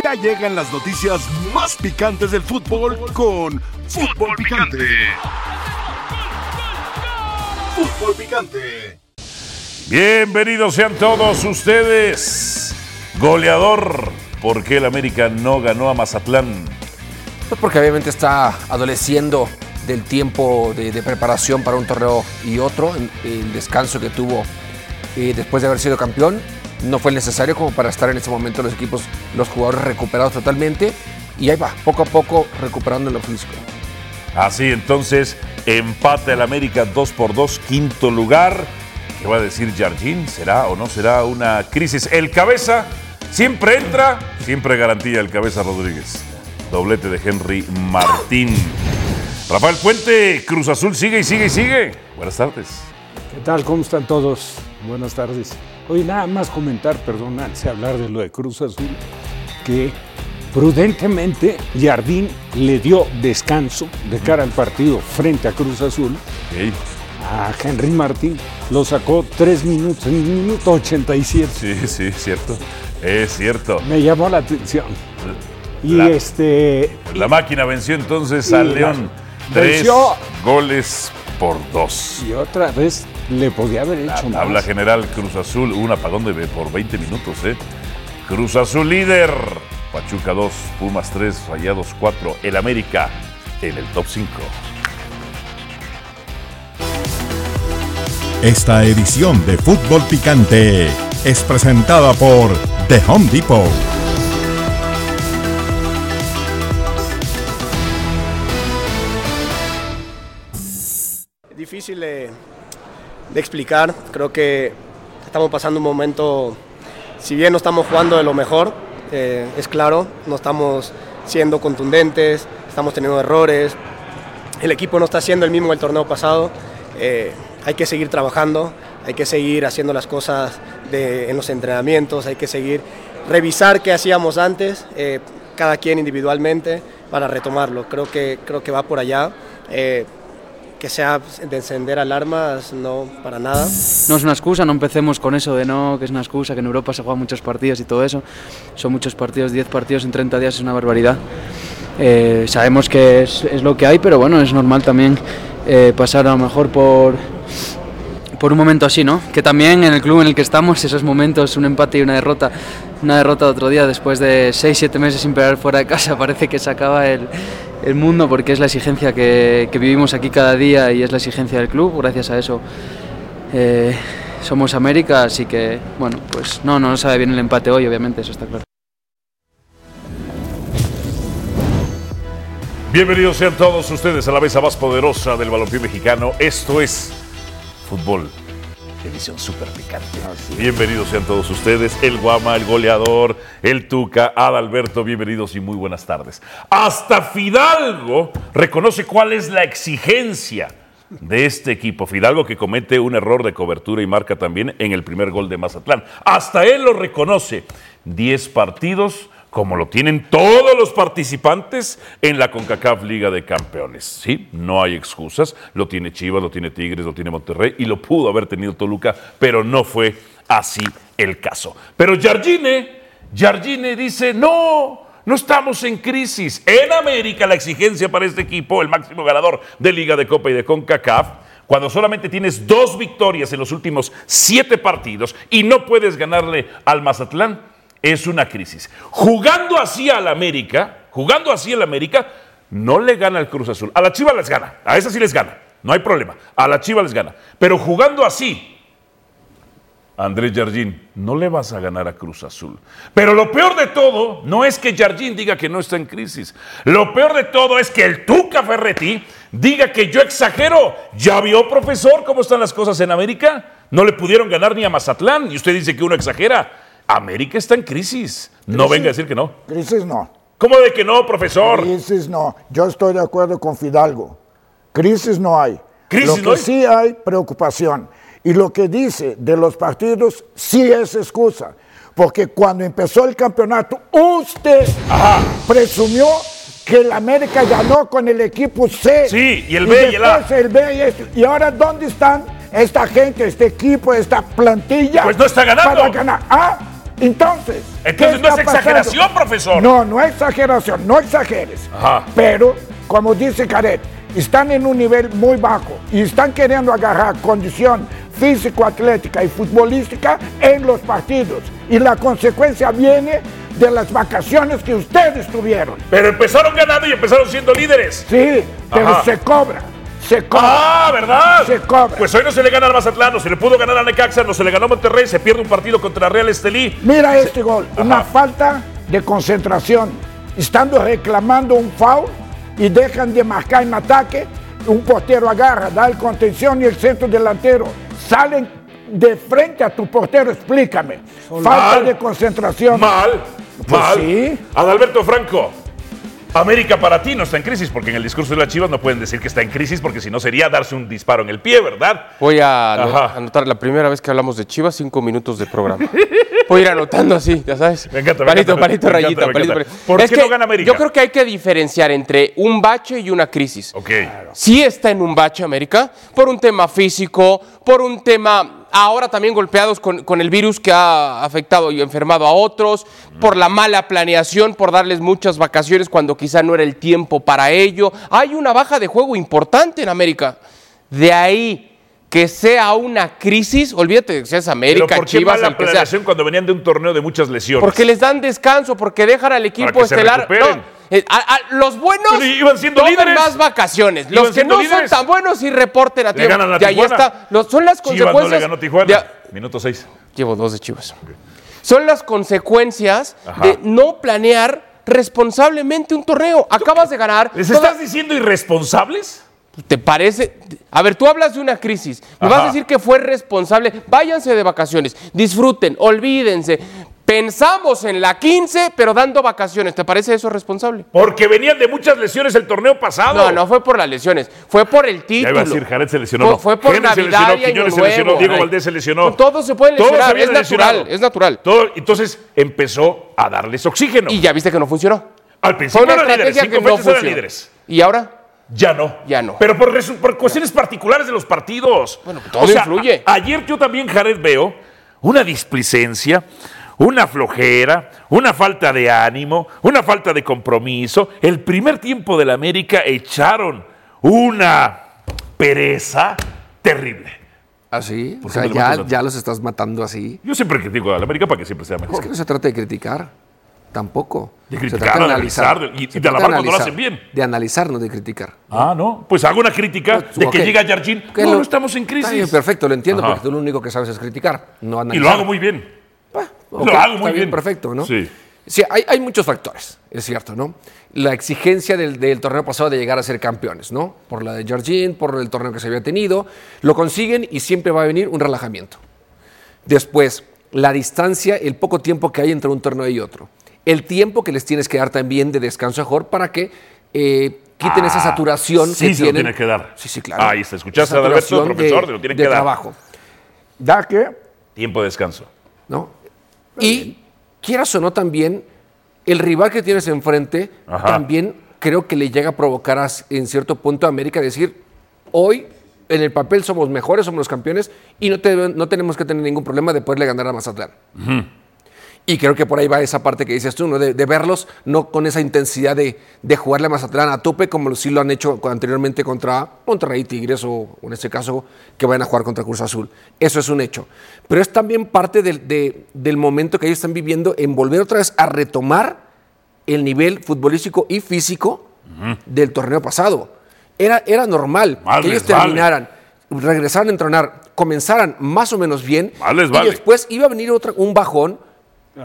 Ya llegan las noticias más picantes del fútbol con Fútbol Picante. Fútbol Picante. Bienvenidos sean todos ustedes. Goleador, ¿por qué el América no ganó a Mazatlán? Pues porque obviamente está adoleciendo del tiempo de, de preparación para un torneo y otro, el, el descanso que tuvo eh, después de haber sido campeón no fue necesario como para estar en ese momento los equipos, los jugadores recuperados totalmente y ahí va, poco a poco recuperando lo físico. Así entonces, empate al América 2 por 2, quinto lugar. ¿Qué va a decir Jardín? ¿Será o no será una crisis? El cabeza siempre entra, siempre garantía el cabeza Rodríguez. Doblete de Henry Martín. Rafael Puente, Cruz Azul sigue y sigue y sigue. Buenas tardes. ¿Qué tal? ¿Cómo están todos? Buenas tardes. Oye, nada más comentar, perdón, antes de hablar de lo de Cruz Azul, que prudentemente Jardín le dio descanso de cara al partido frente a Cruz Azul Ok. a Henry Martín. Lo sacó tres minutos, en el minuto 87. Sí, sí, cierto. Es cierto. Me llamó la atención. Y La- este. La máquina venció entonces al León. Tres venció. goles por dos. Y otra vez le podía haber hecho tabla más. general Cruz Azul, un apagón de por 20 minutos, ¿eh? Cruz Azul líder. Pachuca 2, Pumas 3, Rayados 4. El América en el top 5. Esta edición de Fútbol Picante es presentada por The Home Depot. Difícil de, de explicar, creo que estamos pasando un momento, si bien no estamos jugando de lo mejor, eh, es claro, no estamos siendo contundentes, estamos teniendo errores, el equipo no está siendo el mismo del torneo pasado, eh, hay que seguir trabajando, hay que seguir haciendo las cosas de- en los entrenamientos, hay que seguir revisar qué hacíamos antes, eh, cada quien individualmente, para retomarlo, creo que, creo que va por allá. eh, que sea de encender alarmas, no para nada. No es una excusa, no empecemos con eso de no, que es una excusa, que en Europa se juegan muchos partidos y todo eso. Son muchos partidos, 10 partidos en 30 días es una barbaridad. Eh, sabemos que es, es lo que hay, pero bueno, es normal también eh, pasar a lo mejor por, por un momento así, ¿no? Que también en el club en el que estamos, esos momentos, un empate y una derrota, una derrota otro día, después de 6-7 meses sin pelear fuera de casa, parece que se acaba el, el mundo porque es la exigencia que, que vivimos aquí cada día y es la exigencia del club. Gracias a eso eh, somos América, así que, bueno, pues no, no nos sabe bien el empate hoy, obviamente, eso está claro. Bienvenidos sean todos ustedes a la mesa más poderosa del balompié mexicano. Esto es Fútbol, edición super picante. Bienvenidos sean todos ustedes, el Guama, el goleador, el Tuca, Adalberto, bienvenidos y muy buenas tardes. Hasta Fidalgo reconoce cuál es la exigencia de este equipo. Fidalgo que comete un error de cobertura y marca también en el primer gol de Mazatlán. Hasta él lo reconoce. 10 partidos, como lo tienen todos los participantes en la CONCACAF Liga de Campeones. Sí, no hay excusas. Lo tiene Chivas, lo tiene Tigres, lo tiene Monterrey y lo pudo haber tenido Toluca, pero no fue así el caso. Pero Jardine, Jardine dice, no, no estamos en crisis. En América la exigencia para este equipo, el máximo ganador de Liga de Copa y de CONCACAF, cuando solamente tienes dos victorias en los últimos siete partidos y no puedes ganarle al Mazatlán, es una crisis. Jugando así al América, jugando así al América, no le gana al Cruz Azul. A la Chiva les gana, a esa sí les gana, no hay problema. A la Chiva les gana. Pero jugando así, Andrés Jardín, no le vas a ganar a Cruz Azul. Pero lo peor de todo no es que Jardín diga que no está en crisis. Lo peor de todo es que el Tuca Ferretti diga que yo exagero. ¿Ya vio, profesor, cómo están las cosas en América? No le pudieron ganar ni a Mazatlán y usted dice que uno exagera. América está en crisis. No venga a decir que no. Crisis no. ¿Cómo de que no, profesor? Crisis no. Yo estoy de acuerdo con Fidalgo. Crisis no hay. ¿Crisis lo que no hay? sí hay, preocupación. Y lo que dice de los partidos sí es excusa. Porque cuando empezó el campeonato, usted presumió que el América ganó con el equipo C. Sí, y el B y el A. el B y esto. ¿Y ahora dónde están esta gente, este equipo, esta plantilla? Pues no está ganando. Para ganar. Ah, Entonces, ¿qué Entonces no es pasando? exageración, profesor. No, no es exageración, no exageres. Ajá. Pero, como dice Caret, están en un nivel muy bajo y están queriendo agarrar condición físico-atlética y futbolística en los partidos. Y la consecuencia viene de las vacaciones que ustedes tuvieron. Pero empezaron ganando y empezaron siendo líderes. Sí, pero Ajá. se cobra, se cobra. Ah, ¿verdad? Se cobra. Pues hoy no se le gana al Mazatlán, no se le pudo ganar a Necaxa, no se le ganó a Monterrey, se pierde un partido contra Real Estelí. Mira este gol, una falta de concentración. Estando reclamando un foul y dejan de marcar en ataque, un portero agarra, da el contención y el centro delantero salen de frente a tu portero, explícame. Falta Mal. de concentración. Mal, Pues mal. sí. Adalberto Franco. América para ti no está en crisis, porque en el discurso de las Chivas no pueden decir que está en crisis, porque si no sería darse un disparo en el pie, ¿verdad? Voy a Ajá. anotar la primera vez que hablamos de Chivas, cinco minutos de programa. Voy a ir anotando así, ya sabes. Me encanta, me palito, encanta, palito, me encanta, rayita, me palito, encanta. palito. ¿Por Es qué que no gana América? Yo creo que hay que diferenciar entre un bache y una crisis. Ok. Sí está en un bache América, por un tema físico, por un tema ahora también golpeados con, con el virus que ha afectado y enfermado a otros, por la mala planeación, por darles muchas vacaciones cuando quizá no era el tiempo para ello. Hay una baja de juego importante en América. De ahí que sea una crisis, olvídate de que seas Pero América, ¿por qué Chivas, mala que sea. planeación cuando venían de un torneo de muchas lesiones? Porque les dan descanso, porque dejan al equipo que se estelar. recuperen. No, eh, a- a- los buenos iban siendo líderes. más vacaciones. Los que no son tan buenos y reporten a tiempo. Y ahí está. Los- son las Chivas no consecuencias. le ganó Tijuana. de- Minuto 6. llevo dos de Chivas. Son las consecuencias Ajá. de no planear responsablemente un torneo. Acabas de ganar. ¿Les estás diciendo irresponsables? ¿Te parece? A ver, tú hablas de una crisis. Me vas a decir que fue responsable. Váyanse de vacaciones, disfruten, olvídense. Pensamos en la 15, pero dando vacaciones. ¿Te parece eso responsable? Porque venían de muchas lesiones el torneo pasado. No, no fue por las lesiones, fue por el Ya título. iba a decir, Jared se lesionó. Fue, no. fue por se Navidad lesionó, y se lesionó, Diego Ay. Valdés se lesionó. No, todos se pueden Todos lesionar, es natural, lesionado. es natural. Todo- entonces empezó a darles oxígeno. Y ya viste que no funcionó. Al Fue principio una eran líderes, cinco que no eran funcionó. líderes. ¿Y ahora? Ya no. Ya no. Pero por, cuestiones particulares de los partidos. Bueno, todo influye. ayer yo también, Jared, veo una displicencia, una flojera, una falta de ánimo, una falta de compromiso. El primer tiempo del América echaron una pereza terrible. Así, o ¿Por qué sea, ya, los estás matando así. Yo siempre critico al América para que siempre sea Es mejor. que no se trata de criticar, tampoco. De Se criticar, trata de analizar, de- y- y Se de alabar cuando lo analizar, hacen bien. De analizar, no de criticar. Ah, ¿no? Pues hago una crítica de que llega. Que No, lo- no estamos en crisis. Está bien, perfecto, lo entiendo, Ajá. porque tú lo único que sabes es criticar, no Y analizar. lo hago muy bien. Lo hago está muy bien. Perfecto, ¿no? Sí. Sí, hay, hay muchos factores, es cierto, ¿no? La exigencia del, del torneo pasado de llegar a ser campeones, ¿no? Por la de Georgine, por el torneo que se había tenido, lo consiguen y siempre va a venir un relajamiento. Después, la distancia, el poco tiempo que hay entre un torneo y otro. El tiempo que les tienes que dar también de descanso mejor para que eh, quiten esa Ah, saturación sí que se lo tienen. tiene que dar. Sí, sí, claro. Ahí está, ¿escuchaste, Adalberto, saturación profesor? Te lo tienen de que dar. trabajo, ¿Da qué? Tiempo de descanso. ¿no? Y quieras o no también, el rival que tienes enfrente Ajá. también creo que le llega a provocar a- en cierto punto a América decir, hoy en el papel somos mejores, somos los campeones y no, te- no tenemos que tener ningún problema de poderle ganar a Mazatlán. Y creo que por ahí va esa parte que dices tú, ¿no? de, de verlos no con esa intensidad de, de jugarle a Mazatlán a tope como sí lo han hecho anteriormente contra Monterrey, Tigres o, en este caso que vayan a jugar contra Cruz Azul. Eso es un hecho. Pero es también parte del, de- del momento que ellos están viviendo en volver otra vez a retomar el nivel futbolístico y físico del torneo pasado. Era, era normal que ellos les vale. terminaran, regresaran a entrenar, comenzaran más o menos bien y después iba a venir otra, un bajón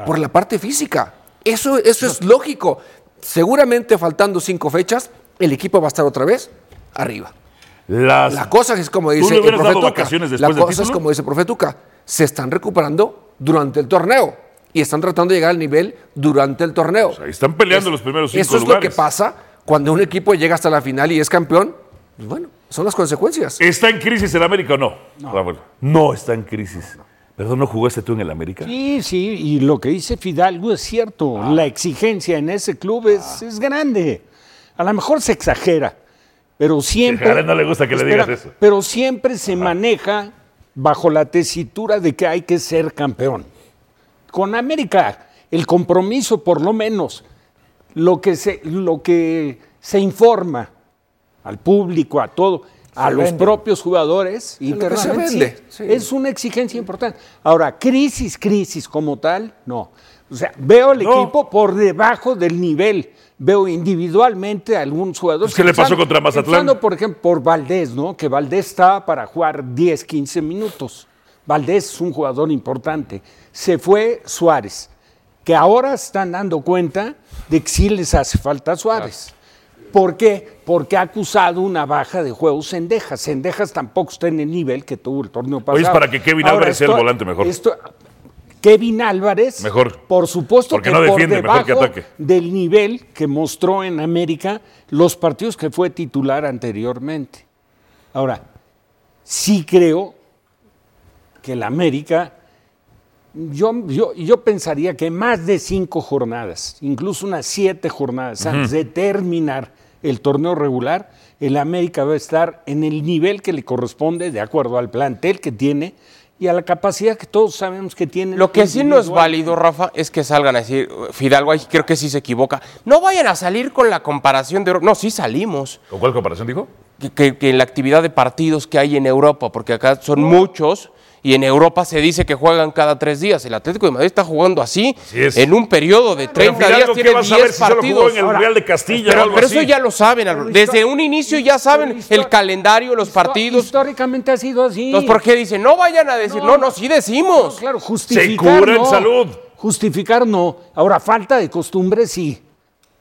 por la parte física. Eso, eso es lógico. Seguramente faltando cinco fechas, el equipo va a estar otra vez arriba. Las, La cosa es como ¿Tú dice el hubieras profe dado Tuca. vacaciones La cosa es como dice el profe Tuca. Se están recuperando durante el torneo y están tratando de llegar al nivel durante el torneo. ahí están peleando los primeros cinco Eso es lugares. lo que pasa cuando un equipo llega hasta la final y es campeón. Pues bueno, son las consecuencias. ¿Está en crisis el América o no? Rafael? No está en crisis. Perdón, ¿no jugaste tú en el América? Sí, sí, y lo que dice Fidalgo es cierto. La exigencia en ese club es, es grande. A lo mejor se exagera, pero siempre. A no le gusta que le digas eso. Pero siempre se maneja bajo la tesitura de que hay que ser campeón. con América el compromiso, por lo menos, lo que se, lo que se informa al público, a todo, a los vende. propios jugadores, se vende, sí, sí. es una exigencia importante. Ahora, crisis, crisis como tal, no. O sea, veo el No. equipo por debajo del nivel. Veo individualmente a algunos jugadores. ¿Qué le pasó contra Mazatlán? empezando, por ejemplo, por Valdés, ¿no? Que Valdés estaba para jugar 10, 15 minutos. Valdés es un jugador importante. Se fue Suárez, que ahora están dando cuenta de que sí les hace falta Suárez. ¿Por qué? Porque ha acusado una baja de juego Sendejas. Sendejas tampoco está en el nivel que tuvo el torneo pasado. Oye, es para que Kevin Ahora, Álvarez sea el volante mejor. esto- Kevin Álvarez, Mejor. por supuesto Porque que no por defiende, mejor que ataque. del nivel que mostró en América los partidos que fue titular anteriormente. Ahora, sí creo que el América, yo, yo, yo pensaría que más de cinco jornadas, incluso unas siete jornadas antes de terminar el torneo regular, el América va a estar en el nivel que le corresponde de acuerdo al plantel que tiene y a la capacidad que todos sabemos que tiene. Lo que sí no es válido, Rafa, es que salgan a decir, Fidalgo, ahí creo que sí se equivoca. No vayan a salir con la comparación de Europa. No, sí salimos. ¿Con cuál comparación dijo? Que, que- que en la actividad de partidos que hay en Europa, porque acá son muchos y en Europa se dice que juegan cada tres días. El Atlético de Madrid está jugando así, Así es. en un periodo de 30 Fidalgo, días ¿qué tiene vas a ver 10 si solo jugó partidos. en el Real de Castilla o pero algo pero así? eso ya lo saben, desde un inicio ya saben el calendario, los partidos. Históricamente ha sido así. Entonces, ¿por qué dicen? No vayan a decir, no, no, sí decimos. No, claro, justificar cura en no. salud. Justificar no. Ahora, falta de costumbre sí.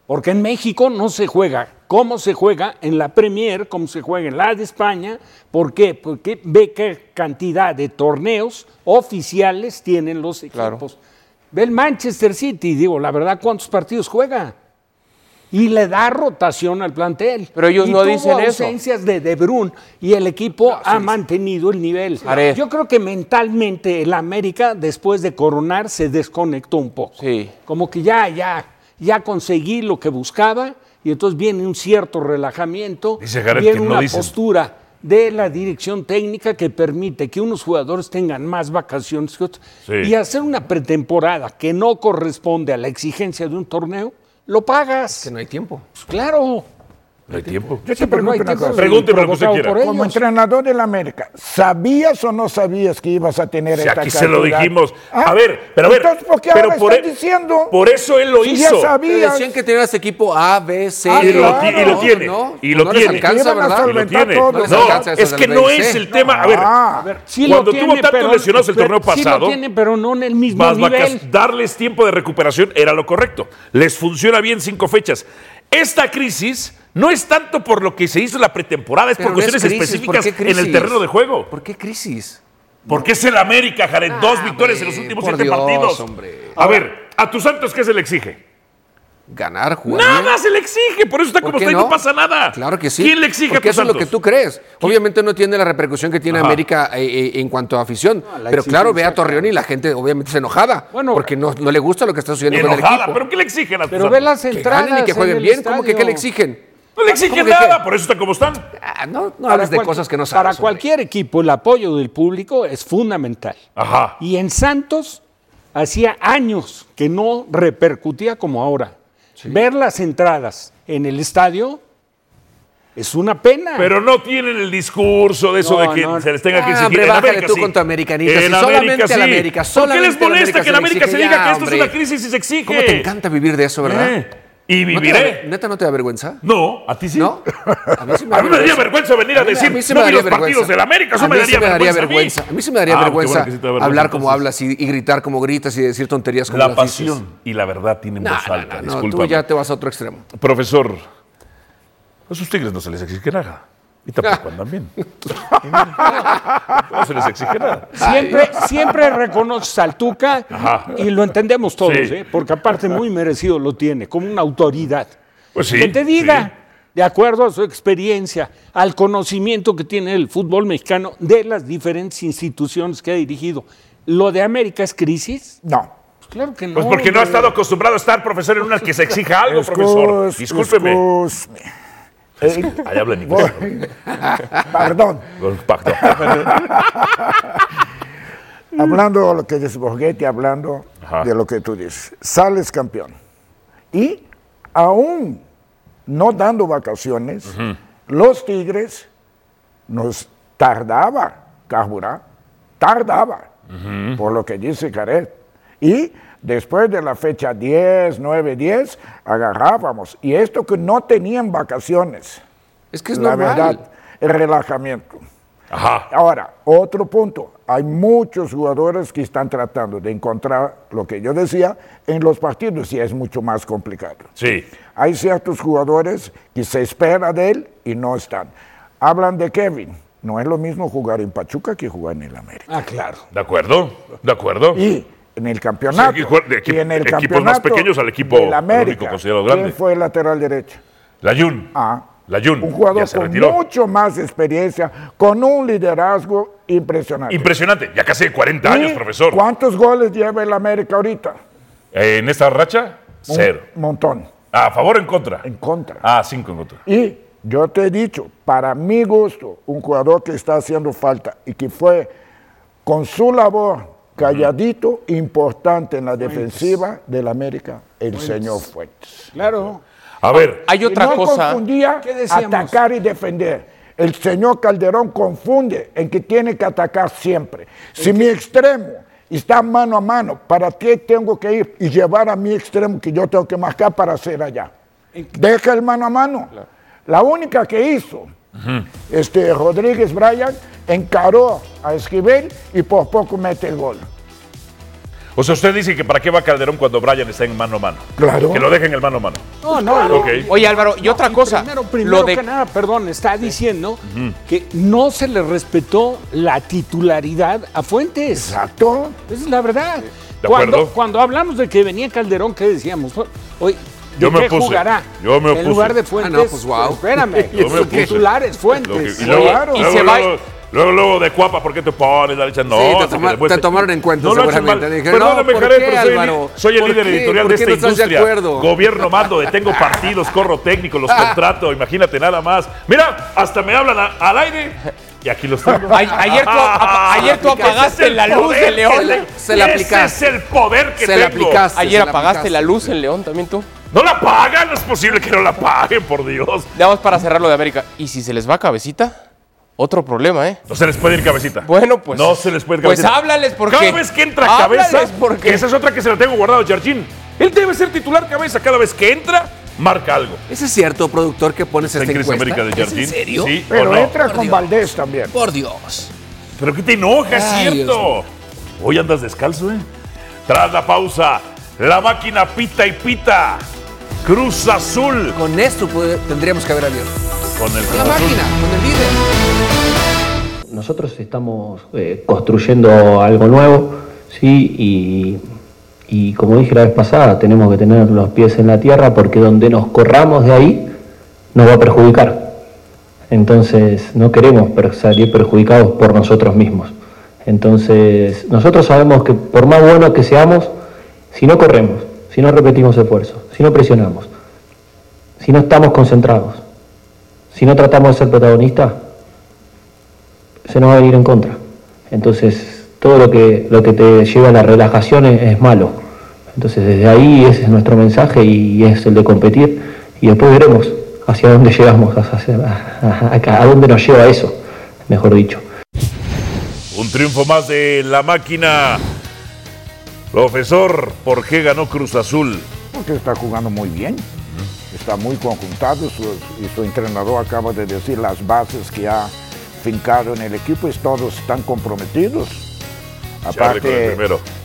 Porque en México no se juega como se juega en la Premier, como se juega en la de España. ¿Por qué? Porque ve qué cantidad de torneos oficiales tienen los equipos. Claro. Ve el Manchester City, digo, la verdad, ¿cuántos partidos juega? Y le da rotación al plantel. Pero ellos Y no tuvo dicen eso. ausencias de De Bruyne y el equipo ha mantenido el nivel. Yo creo que mentalmente el América, después de coronar, se desconectó un poco. Sí. Como que ya, ya, ya conseguí lo que buscaba y entonces viene un cierto relajamiento, Dice Jared viene que no una dicen. postura de la dirección técnica que permite que unos jugadores tengan más vacaciones que otros Sí. y hacer una pretemporada que no corresponde a la exigencia de un torneo, lo pagas. Que no hay tiempo. Pues claro. No hay tiempo. Yo Sí, te no hay pregunto una tiempo cosa. Pregúnteme lo que usted quiera. Como entrenador del América, ¿sabías o no sabías que ibas a tener Si esta aquí se lo cantidad? dijimos. Ah, A ver, pero a ver. Entonces, ¿por qué pero ahora por estás e- diciendo? Por eso él lo Si hizo. ya sabías. Decían que tenías equipo A, B, C. Ah, Y lo, claro. y lo tiene. No, y lo no les tiene. alcanza, Iban a ¿verdad? Y lo tiene. No les No, alcanza es que no es el tema. A ver, Ah. A ver, sí cuando lo tuvo tiene, tantos pero- lesionados el torneo Sí pasado, lo tiene, pero no en el mismo más nivel. vacas, darles tiempo de recuperación era lo correcto. Les funciona bien cinco fechas. Esta crisis no es tanto por lo que se hizo en la pretemporada, es Pero por no es cuestiones crisis, ¿por específicas en el terreno de juego. ¿Por qué crisis? Porque es el América, Jared. Dos Ah, victorias en los últimos siete Dios, partidos. hombre. A ver, a tus Santos, ¿qué se le exige? Ganar, jugar. Nada se le exige, por eso está ¿Por como está y no pasa nada. Claro que sí. ¿Quién le exige Porque a tus eso es lo que tú crees. Obviamente no tiene la repercusión que tiene Ajá. América eh, eh, en cuanto a afición. pero claro, ve a Torreón y la gente obviamente se enojada. Bueno, porque no, no le gusta lo que está sucediendo con el Enojada, equipo. pero ¿qué le exigen a tus Pero Santos? ve las que entradas ganen y que en jueguen bien. ¿Cómo que qué le exigen? No le exigen nada, por eso están como están. Ah, no, no Para hables de cosas que no Para sabes. hombre. cualquier equipo, el apoyo del público es fundamental. Ajá. Y en Santos hacía años que no repercutía como ahora. Ver las entradas en el estadio es una pena. Pero no tienen el discurso de eso No, de que no. se les tenga que Ah, exigir. hombre, en bájale América tú sí. con tu americanista, En si América solamente sí. a la América, ¿Por qué les molesta América que en se América se exige diga ya, que esto es hombre? una crisis y se exige? ¿Cómo te encanta vivir de eso, verdad? Eh, Y ¿No te da- viviré. ¿Neta no te da vergüenza? No, a ti sí. ¿No? A mí sí A mí me daría vergüenza venir a mí- decir, mí sí no vi los partidos del América, eso a me sí daría me daría vergüenza a mí. A mí sí me daría Ah, vergüenza bueno da hablar como hablas y, y gritar como gritas y decir tonterías como La las dices. pasión y la verdad tienen voz no, alta, no, no, tú ya te vas a otro extremo. Profesor, a sus tigres no se les exige nada. Y tampoco andan bien. No se les exige nada. Siempre, siempre reconoces al Tuca Ajá. y lo entendemos todos, Sí. ¿eh? porque aparte muy merecido lo tiene, como una autoridad. Pues sí, que te diga, sí. de acuerdo a su experiencia, al conocimiento que tiene el fútbol mexicano de las diferentes instituciones que ha dirigido. ¿Lo de América es crisis? No. Pues claro que no. Pues porque no ha estado acostumbrado a estar, profesor, en una que se exija algo, profesor. Discúlpeme. Eh, Ahí habla en inglés. Perdón. Pacto. Hablando de lo que dice Borghetti, hablando, Ajá. de lo que tú dices. Sales campeón. Y aún no dando vacaciones, los Tigres nos tardaba carburar, tardaba, por lo que dice Caret. Y después de la fecha 10, 9, 10, agarrábamos. Y esto que no tenían vacaciones. Es que es la normal. verdad, el relajamiento. Ajá. Ahora, otro punto. Hay muchos jugadores que están tratando de encontrar lo que yo decía en los partidos y es mucho más complicado. Sí. Hay ciertos jugadores que se espera de él y no están. Hablan de Kevin. No es lo mismo jugar en Pachuca que jugar en el América. Ah, claro. ¿De acuerdo? ¿De acuerdo? Y en el campeonato. Sí, jugar de equipo- y en el equipos campeonato más pequeños al equipo del América, considerado grande. ¿Quién fue el lateral derecho? La Jun. Ah, La Jun. un jugador con retiró. mucho más experiencia, con un liderazgo impresionante. Impresionante. Ya casi 40 ¿Y años, profesor. ¿Cuántos goles lleva el América ahorita? Eh, en esta racha, Un cero. montón. ¿A favor o en contra? En contra. Ah, cinco en contra. Y yo te he dicho, para mi gusto, un jugador que está haciendo falta y que fue con su labor calladito, importante en la defensiva del América, el señor Fuentes. Claro. A ver, Hay otra no cosa. confundía atacar y defender. El señor Calderón confunde en que tiene que atacar siempre. Si mi extremo está mano a mano, ¿para qué tengo que ir y llevar a mi extremo que yo tengo que marcar para hacer allá? Deja el mano a mano. La única que hizo, este Rodríguez Bryan, encaró a Esquivel y por poco mete el gol. o sea, usted dice que para qué va Calderón cuando Brian está en mano a mano. Claro. Que lo dejen en mano a mano. No, no. Oye, Álvaro, y otra cosa. Primero, primero lo de que nada, perdón, está diciendo que no se le respetó la titularidad a Fuentes. Exacto. Esa es la verdad. De Cuando, acuerdo. cuando hablamos de que venía Calderón, ¿qué decíamos? Oye, ¿de Yo me qué opuse. jugará? Yo me En opuse. lugar de Fuentes. Ah, no, pues, wow. Espérame, Yo me su opuse. titular es Lo que- Fuentes. y luego, Claro. Y luego, se va- luego, luego, luego de cuapa, ¿por qué te pones? La leche? No, Sí, te toma- después te tomaron en cuenta lo echen seguramente. mal. Dijeron, Perdóname, no, ¿por Jared, qué, pero soy, el- Álvaro? soy el ¿Por líder qué? editorial ¿Por de esta no estás de industria. acuerdo? Gobierno mando, detengo partidos, corro técnicos, los contrato, imagínate nada más. Mira, hasta me hablan a- al aire y aquí los tengo. A- ayer tú, apa- ayer tú apagaste la luz de León. Se la aplicaste. Ese es el poder que Se la tengo. aplicaste. Ayer apagaste la luz en León también tú. No la pagan, no es posible que no la paguen, por Dios. Ya vamos para cerrar lo de América. ¿Y si se les va cabecita? Otro problema, ¿eh? No se les puede ir cabecita. Bueno, pues. No se les puede ir Pues cabecita. háblales porque. Cada vez que entra cabeza, porque. esa es otra que se la tengo guardado, Jardín. Él debe ser titular cabeza. Cada vez que entra, marca algo. ¿Ese es cierto, productor, que pones ¿Está en esta encuesta? América de ¿Es Jardín? en serio? Sí, o Pero no. entra Por con Dios. Valdés también. Por Dios. Pero ¿qué te enoja, es cierto? Hoy andas descalzo, ¿eh? Tras la pausa, la máquina pita y pita. Cruz Azul Con esto puede- tendríamos que haber abierto. con el Con la Cruz Azul. máquina, con el líder. Nosotros estamos eh, construyendo algo nuevo, ¿sí? Y, y como dije la vez pasada, tenemos que tener los pies en la tierra porque donde nos corramos de ahí nos va a perjudicar. Entonces no queremos salir perjudicados por nosotros mismos. Entonces nosotros sabemos que por más buenos que seamos, si no corremos, si no repetimos esfuerzos, si no presionamos, si no estamos concentrados, si no tratamos de ser protagonistas, se nos va a venir en contra. Entonces, todo lo que, lo que te lleva a la relajación es, malo. Entonces, desde ahí ese es nuestro mensaje y es el de competir. Y después veremos hacia dónde llegamos, hacia- a dónde nos lleva eso, mejor dicho. Un triunfo más de la máquina. Profesor, ¿por qué ganó Cruz Azul? Porque está jugando muy bien. Está muy conjuntado su- y su entrenador acaba de decir las bases que ha fincado en el equipo y todos están comprometidos. Aparte.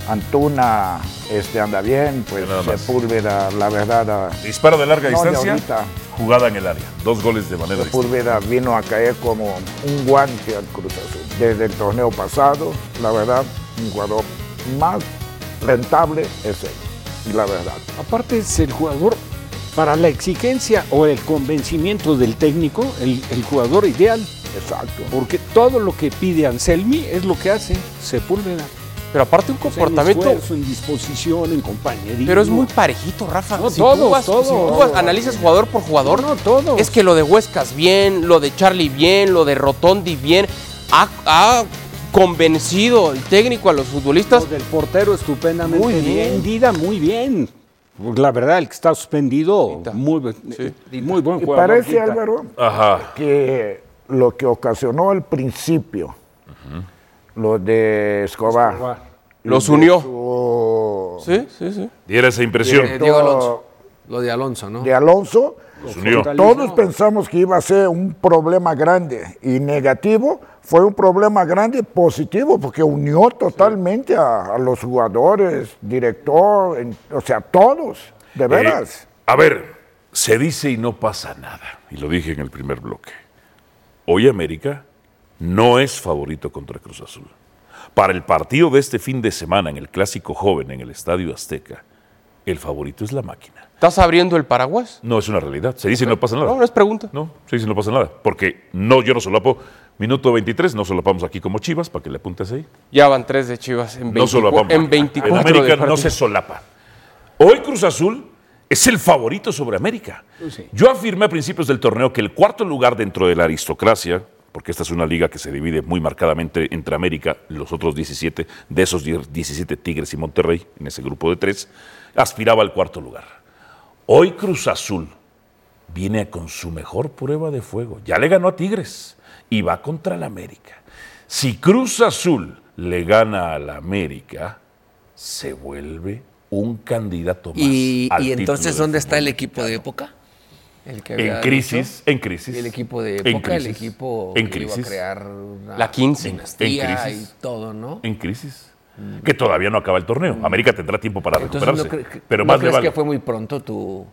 Antuna este, anda bien, pues. Sepúlveda, la verdad, ah, Disparo de larga No, distancia, jugada en el área. Dos goles de manera distinta. Sepúlveda vino a caer como un guante al Cruz Azul. Desde el torneo pasado, la verdad, un jugador más rentable es él, la verdad. Aparte es el jugador para la exigencia o el convencimiento del técnico, el, el jugador ideal. Exacto. Porque todo lo que pide Anselmi es lo que hace Sepúlveda. Pero aparte un comportamiento. En esfuerzo, en disposición, en compañerismo. Pero es muy parejito, Rafa. No, si tú vas- todos. si tú vas- analizas jugador por jugador, No, todos. es que lo de Huescas bien, lo de Charlie bien, lo de Rotondi bien. Ha, ha convencido el técnico a los futbolistas. Lo del portero estupendamente Muy bien. Dida muy bien. La verdad, el que está suspendido, muy, muy buen Y jugador. parece, Dita. Álvaro, Ajá. que lo que ocasionó al principio, lo de Escobar, Escobar. Los unió. su Sí, sí, sí. Diera esa impresión. Eh, Diego Alonso. Lo de Alonso, ¿no? de Alonso, Los unió. todos pensamos que iba a ser un problema grande y negativo, fue un problema grande positivo porque unió totalmente a, a los jugadores, director, en- o sea, todos, de veras. Eh, a ver, se dice y no pasa nada. Y lo dije en el primer bloque. Hoy América no es favorito contra Cruz Azul. Para el partido de este fin de semana en el Clásico Joven en el Estadio Azteca, el favorito es la máquina. ¿Estás abriendo el paraguas? No es una realidad. Se dice y no pasa nada. No, no es pregunta. No, se dice y no pasa nada. Porque no, yo no solapo. Minuto 23, no solapamos aquí como Chivas, para que le apuntes ahí. Ya van tres de Chivas en, No 24, solapamos. en 24 En América de no se solapa. Hoy Cruz Azul es el favorito sobre América. Yo afirmé a principios del torneo que el cuarto lugar dentro de la aristocracia, porque esta es una liga que se divide muy marcadamente entre América, los otros 17, de esos 10 17 Tigres y Monterrey, en ese grupo de tres, aspiraba al cuarto lugar. Hoy Cruz Azul viene con su mejor prueba de fuego. Ya le ganó a Tigres y va contra la América. Si Cruz Azul le gana a la América, se vuelve un candidato más. Y, al y entonces, ¿dónde está el equipo de época? El que En crisis, dicho. en crisis. El equipo de En época, el equipo En que iba a crear una La 15. dinastía En crisis. y todo, ¿no? En crisis. Que todavía no acaba el torneo. América tendrá tiempo para Entonces, recuperarse. ¿no, cre- pero ¿no más le crees vale. que fue muy pronto tu...?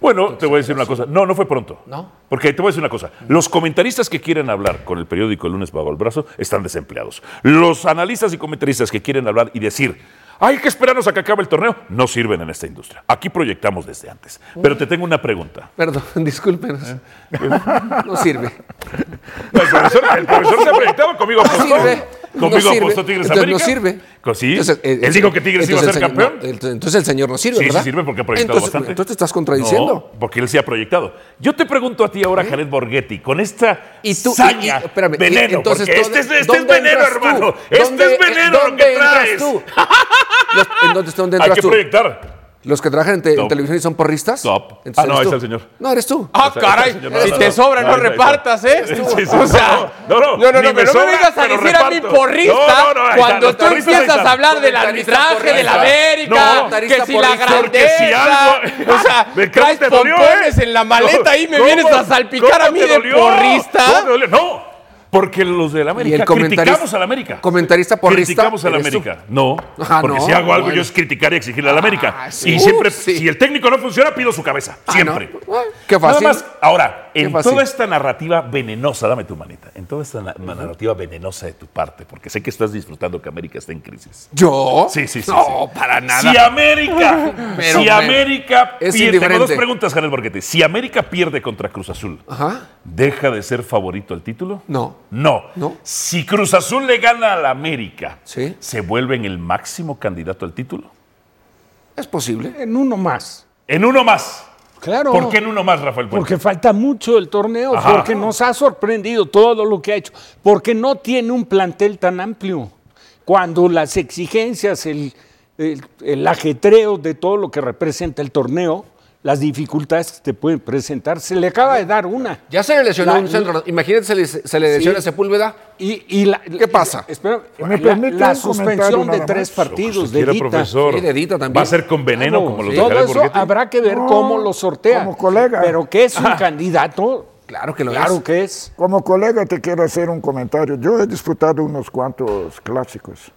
Bueno, te voy a decir una cosa. No, no fue pronto. ¿No? Porque te voy a decir una cosa. Los comentaristas que quieren hablar con el periódico El lunes bajo el brazo están desempleados. Los analistas y comentaristas que quieren hablar y decir, hay que esperarnos a que acabe el torneo, no sirven en esta industria. Aquí proyectamos desde antes. Pero te tengo una pregunta. Perdón, discúlpenos. ¿Eh? No sirve. No, el, profesor, el profesor se ha proyectado conmigo No apostó. sirve. Conmigo no sirve. Tigres Entonces América. no sirve. Co- Sí. Entonces, eh, Él dijo que Tigres iba a ser señor- campeón. no, entonces, el señor no sirve, Sí, ¿verdad? sí sirve porque ha proyectado entonces, bastante. Entonces te estás contradiciendo. No, porque él se ha proyectado. Yo te pregunto a ti ahora, Janet Borghetti, con esta Y tú, saña, y- espérame, veneno, entonces, porque ¿dónde- este es, este es veneno, hermano. Este ¿Dónde- es veneno lo dónde que traes. tú? Los- ¿En dónde, dónde Hay que tú? proyectar. ¿Los que trabajan en, te- en televisión y son porristas? Top. Entonces Ah, no, está el señor. No, eres tú. Ah, caray. no Si te sobra, no está. repartas, ¿eh? Sí, sí, O sea, no, no, no, no, no, me pero no me sobra, vengas a decir a mi reparto. porrista No, no, no, cuando tú empiezas a hablar del arbitraje de la. América, No. que si la grandeza, o sea, ¿De cómo traes pompones eh? en la maleta y me vienes a salpicar ¿Cómo a mí de porrista. No, porque los de la Y América el comentarista- criticamos a la América. comentarista porrista, Criticamos a la eres tú. América. No, Ah, porque no, si hago algo bueno. yo es criticar y exigirle a la América. Ah, sí. Y siempre, sí. si el técnico no funciona, pido su cabeza. Ah, Siempre. ¿no? Qué fácil. Nada más, ahora, Qué en fácil. toda esta narrativa venenosa, dame tu manita, en toda esta na- narrativa venenosa de tu parte, porque sé que estás disfrutando que América está en crisis. ¿Yo? Sí, sí, sí. No, sí. para nada. Si América, Pero si América es pierde, tengo dos preguntas, Janel Borghetti. Si América pierde contra Cruz Azul, Ajá. ¿deja de ser favorito al título? No. No. No. Si Cruz Azul le gana a la América, Sí. ¿se vuelven el máximo candidato al título? Es posible. En uno más. En uno más. Claro. ¿Por qué en uno más, Rafael Puente? Porque falta mucho el torneo, Ajá. porque nos ha sorprendido todo lo que ha hecho, porque no tiene un plantel tan amplio. Cuando las exigencias, el, el- el ajetreo de todo lo que representa el torneo, las dificultades que te pueden presentar, se le acaba de dar una. Ya se le lesionó La- un centro. Imagínate, se le, se le Sí. lesiona a Sepúlveda. Y, y la- ¿Qué pasa? Espera, ¿Me la, permite la suspensión de tres más? partidos de quiera, Dita. profesor. Sí, de Dita también. Va a ser con veneno Claro, como los sí. de Todo eso Borghetti. habrá que ver No, cómo lo sortea. como colega. Pero que es un candidato, Claro que lo claro es. que es. Como colega te quiero hacer un comentario. Yo he disputado unos cuantos clásicos.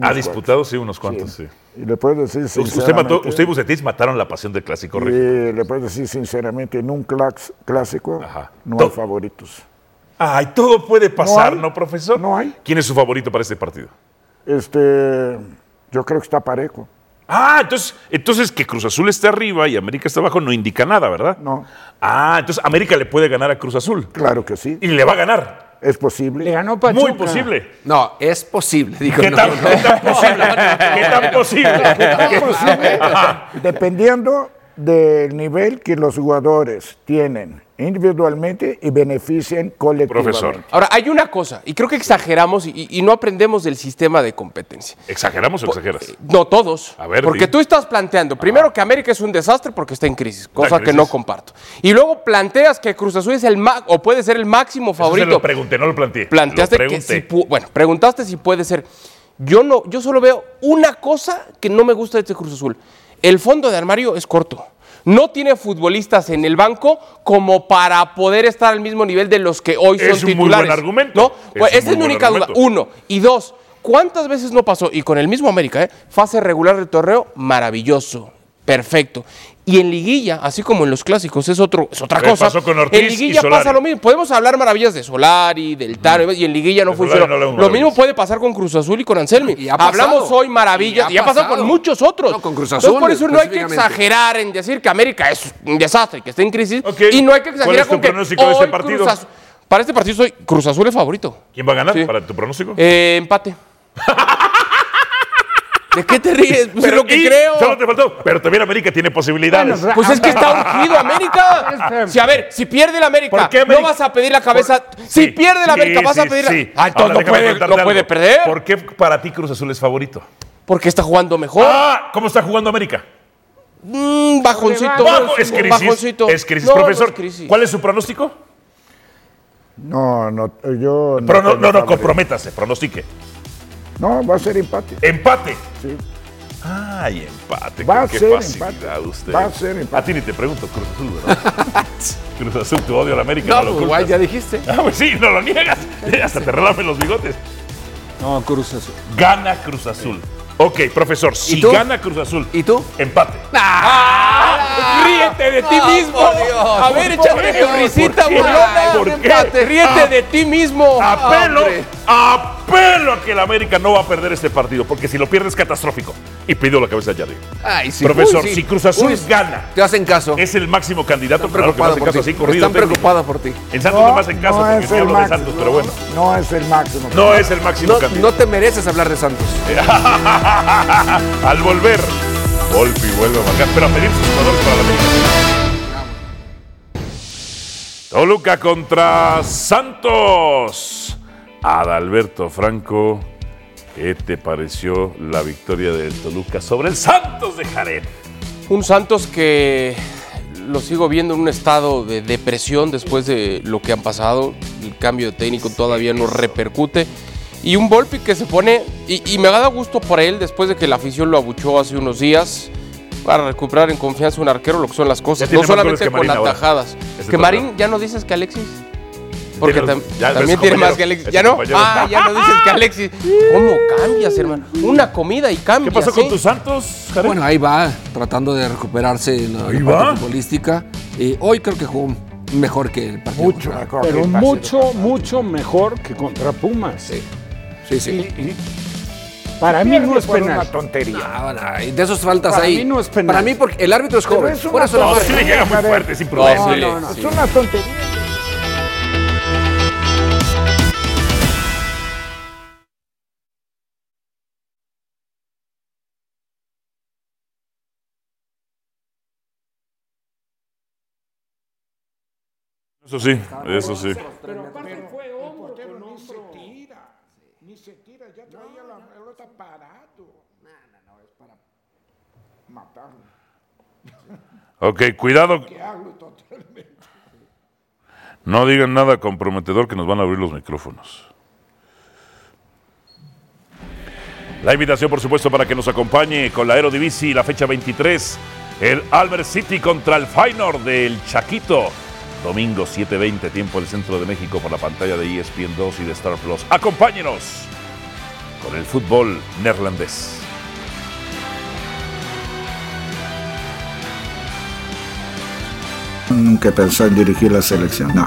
Ha disputado, sí, unos cuantos, sí. Y le puedo decir Usted sinceramente... mató, usted y Bucetich mataron la pasión del clásico y regio. le puedo decir sinceramente, en un clax- clásico Ajá. no hay favoritos. Ay, todo puede pasar. ¿no, profesor? No hay. ¿Quién es su favorito para este partido? Este, yo creo que está parejo. Ah, entonces, entonces que Cruz Azul esté arriba y América está abajo no indica nada, ¿verdad? No. Ah, entonces América le puede ganar a Cruz Azul. Claro que sí. Y le va a ganar. Es posible. Le ganó Pachuca. Muy posible. No, es posible. Dijo, ¿Qué no, tan, no. qué tan posible? ¿Qué tan posible? ¿Qué- posible. Dependiendo del nivel que los jugadores tienen individualmente y beneficien colectivamente. Profesor. Ahora, hay una cosa, y creo que exageramos y, y no aprendemos del sistema de competencia. ¿Exageramos o exageras? No todos. A ver, porque di. tú estás planteando, primero que América es un desastre porque está en crisis, cosa que no comparto. Y luego planteas que Cruz Azul es el ma- o puede ser el máximo Eso se favorito. lo pregunté, no lo planteé. Planteaste lo que si bueno, preguntaste si puede ser. Yo no, yo solo veo una cosa que no me gusta de este Cruz Azul. El fondo de armario es corto. No tiene futbolistas en el banco como para poder estar al mismo nivel de los que hoy son Es un muy titulares. buen argumento. Pues un esa muy es mi única duda. Uno. Y dos, ¿cuántas veces no pasó? Y con el mismo América, ¿eh? Fase regular del torneo, maravilloso. Perfecto. Y en liguilla, así como en los clásicos, es, otro, es otra cosa. pasó con Ortiz en liguilla pasa lo mismo. Podemos hablar maravillas de Solari, del Tano, y en liguilla no funcionó. no lo mismo puede pasar con Cruz Azul y con Anselmi. Y ha pasado. Hablamos hoy maravillas Y y ha pasado, pasado. con muchos otros. No, con Cruz Entonces, Azul, por eso no hay que exagerar en decir que América es un desastre y que está en crisis. Y no hay que ¿Cuál exagerar es tu con que pronóstico de este partido? Cruz Azul- Para este partido soy Cruz Azul es favorito. ¿Quién va a ganar Sí. para tu pronóstico? Eh, empate. ¿De qué te ríes? Pues es lo que y- creo. Solo te faltó. Pero también América tiene posibilidades. Bueno, Pues es que está urgido América. Si a ver, si pierde el América, no vas a pedir la cabeza. Por- Si Sí, pierde el América, sí, vas a sí, pedir la. sí. Ah, entonces Ahora no puede, perder. ¿Por qué para ti Cruz Azul es favorito? Porque está jugando mejor. Ah, ¿cómo está jugando América? Mm, bajoncito. Bajo, es crisis. Bajoncito. Es crisis, No, no profesor. es crisis. ¿Cuál es su pronóstico? No, no, yo no. Pro- no, no, no, comprométase, pronostique. No, va a ser empate. Empate. Sí. Ay, empate. Va a qué ser empate. usted. Va a ser empate. A ti ni te pregunto, Cruz Azul, ¿verdad? Cruz Azul, tu odio a la América. No, No, lo igual ya dijiste. Ah, pues sí, no lo niegas. Hasta te relamen los bigotes. No, Cruz Azul. Gana Cruz Azul. Ok, profesor, si tú? gana Cruz Azul, ¿Y tú? empate. Ríete de ti No, mismo. Dios. A ver, ¿Por échate tu risita, ¿Por qué? burlona. ¿Por Un qué? empate. Ríete Ah. de ti mismo. Apelo, hombre. Apelo a que el América no va a perder este partido, porque si lo pierde es catastrófico. Y pido la cabeza de Jardim. Ay, sí. Profesor, Uy, sí. si Cruz Azul Uy, gana, Te hacen caso. es el máximo candidato, Están claro que caso ti. así, corrido Están técnico. preocupados por ti. En Santos no, me hacen caso porque es el hablo de Santos, pero bueno. No es el máximo. No es el máximo No, candidato. no te mereces hablar de Santos. Al volver, Volpi vuelve a marcar, pero a pedir sus jugadores para la América. Toluca contra Santos. Adalberto Franco, ¿qué te pareció la victoria del Toluca sobre el Santos de Jared? Un Santos que lo sigo viendo en un estado de depresión después de lo que han pasado. El cambio de técnico todavía no repercute. Y un Volpi que se pone, y, y me ha dado gusto por él después de que la afición lo abuchó hace unos días, para recuperar en confianza un arquero, lo que son las cosas. No solamente con atajadas. este que Marín. ¿ya no dices que Alexis? Porque tam- ya también tiene más que Alexis. ¿Ya no? Ah, ya no dices que Alexis. ¿Cómo cambias, hermano? Una comida y cambias. ¿Qué pasó con ¿eh? tus Santos, Jared? Bueno, ahí va, tratando de recuperarse en la, Ahí la parte va. futbolística. Eh, hoy creo que jugó mejor que el partido. Mucho contra- mejor. Pero que el partido. mucho, mucho mejor que contra Pumas. Sí, sí. sí. Y- y para mí no es por una penal. tontería. No, de esos faltas Para ahí. mí no es penal. Para mí, porque el árbitro es Pero joven. es Por una eso No, sí le llega muy fuerte, es imprudente. No, sí, No, no, sí. es una tontería. Eso sí, eso sí. Pero aparte fue hombro con hombro. Ni se tira. Ni se tira. Ya traía la pelota parado. No, no, no. Es para matarlo. Ok, cuidado. Que hablo totalmente. No digan nada comprometedor que nos van a abrir los micrófonos. La invitación, por supuesto, para que nos acompañe con la Aerodivisi la fecha 23. El Albert City contra el Feyenoord del Chaquito. Domingo 7.20, tiempo del centro de México por la pantalla de ESPN 2 y de Star Plus. Acompáñenos con el fútbol neerlandés. Nunca pensé en dirigir la selección, no.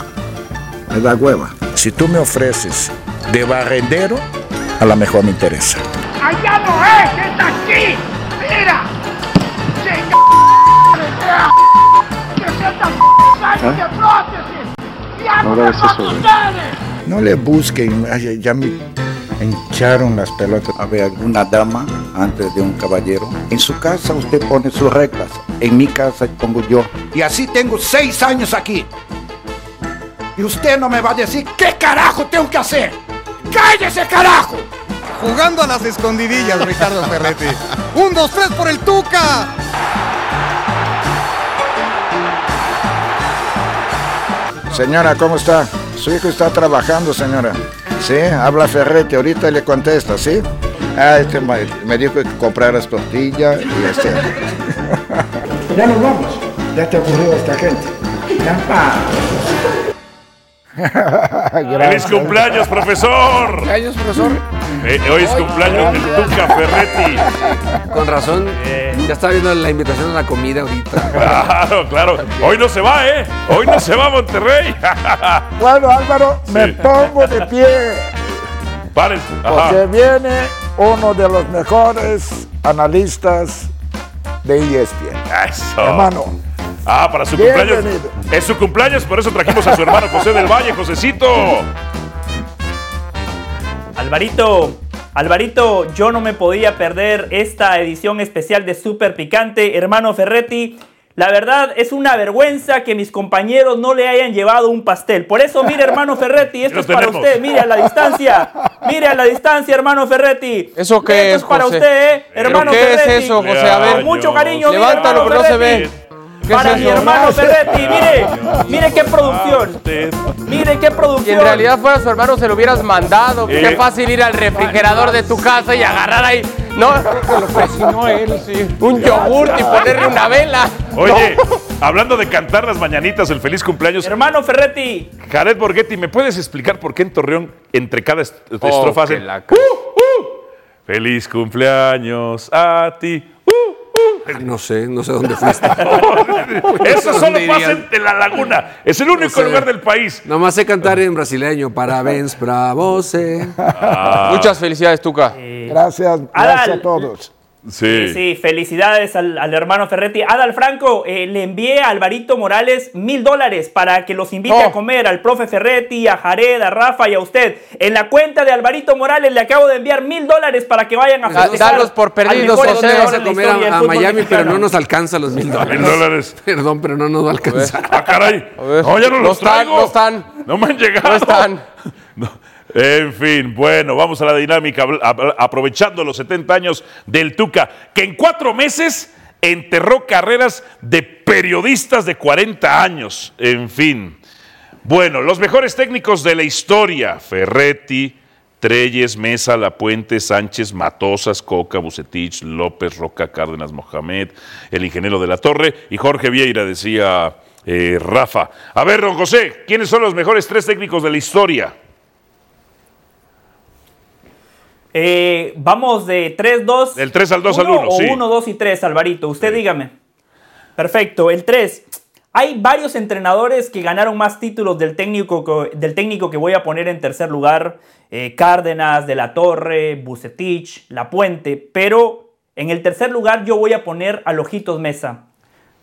Me da hueva. Si tú me ofreces de barrendero, a lo mejor me interesa. ¡Allá no es! ¡Es aquí! ¡Mira! ¡Ya no Ahora me es eso, güey. ustedes! No le busquen, ay, ya me hincharon las pelotas. A ver, alguna dama antes de un caballero. En su casa usted pone sus reglas, en mi casa pongo yo. Y así tengo seis años aquí. Y usted no me va a decir qué carajo tengo que hacer. ¡Cállese, carajo! Jugando a las escondidillas, Ricardo Ferretti. Un, dos, tres por el Tuca. Señora, ¿cómo está? Su hijo está trabajando, señora. Sí, habla Ferretti, ahorita le contesta, ¿sí? Ah, este me dijo que compraras tortilla y este. Ya nos vamos. Ya te aburrió esta gente. Ya ¡Feliz cumpleaños, profesor! ¿Cumpleaños, profesor? Eh, hoy es cumpleaños del Tuca Ferretti. Con razón, ya estaba viendo la invitación a la comida ahorita. Claro, claro. Hoy no se va, ¿eh? Hoy no se va a Monterrey. Bueno, Álvaro, me pongo de pie. Párense. Porque viene uno de los mejores analistas de ESPN. Eso. Hermano. Ah, para su cumpleaños. Es su cumpleaños, por eso trajimos a su hermano José del Valle, Josecito. Alvarito, Alvarito, yo no me podía perder esta edición especial de Super Picante, hermano Ferretti. La verdad es una vergüenza que mis compañeros no le hayan llevado un pastel. Por eso, mire, hermano Ferretti, esto es para tenemos. usted. Mire a la distancia. Mire a la distancia, hermano Ferretti. ¿Eso qué Esto es, es para José? usted, ¿eh? ¿Pero hermano qué es Ferretti. eso, José? A ver. Con mucho cariño, mire, Levántalo, hermano pero no se Ferretti. ve. ¿Qué Para es mi hermano Ferretti, mire, mire qué producción. Mire qué Si producción. en realidad fuera su hermano, se lo hubieras mandado. Eh. Qué fácil ir al refrigerador de tu casa y agarrar ahí. No, Cocinó él, sí. un yogurt y ponerle una vela. Oye, hablando de cantar las mañanitas, el feliz cumpleaños. Hermano Ferretti. Jared Borghetti, ¿me puedes explicar por qué en Torreón, entre cada est- Oh, estrofa hacen la "Uh, uh"? Feliz cumpleaños a ti. No sé, no sé dónde fuiste. Eso solo ¿Dónde pasa en La Laguna. Es el único No sé. lugar del país. Nomás sé cantar en brasileño. Parabéns pra você. Muchas felicidades, Tuca. Gracias, gracias a todos. Sí, sí, felicidades al, al hermano Ferretti. Adal Franco, eh, le envié a Alvarito Morales mil dólares para que los invite No. a comer al profe Ferretti, a Jared, a Rafa y a usted. En la cuenta de Alvarito Morales le acabo de enviar mil dólares para que vayan a festejar. dalos por perdidos, José. Vamos a comer a, a Miami, pero no nos alcanza los mil dólares. Mil dólares. Perdón, pero no nos va a alcanzar. Ah, caray. A ver. No, ya no, No los están, traigo. no están. No me han llegado. No están. No. En fin, bueno, vamos a la dinámica, aprovechando los 70 años del Tuca, que en cuatro meses enterró carreras de periodistas de 40 años. En fin. Bueno, los mejores técnicos de la historia, Ferretti, Treyes, Mesa, Lapuente, Sánchez, Matosas, Coca, Bucetich, López, Roca, Cárdenas, Mohamed, el ingeniero de la Torre y Jorge Vieira, decía eh, Rafa. A ver, don José, ¿quiénes son los mejores tres técnicos de la historia? Eh, vamos de 3, 2. Del 3 al 2 al 1, o sí. 1, 2 y 3, Alvarito. Usted dígame. Perfecto. El 3. Hay varios entrenadores que ganaron más títulos del técnico, que- del técnico que voy a poner en tercer lugar. Eh, Cárdenas, De la Torre, Bucetich, La Puente. Pero en el tercer lugar yo voy a poner a Lojitos Mesa.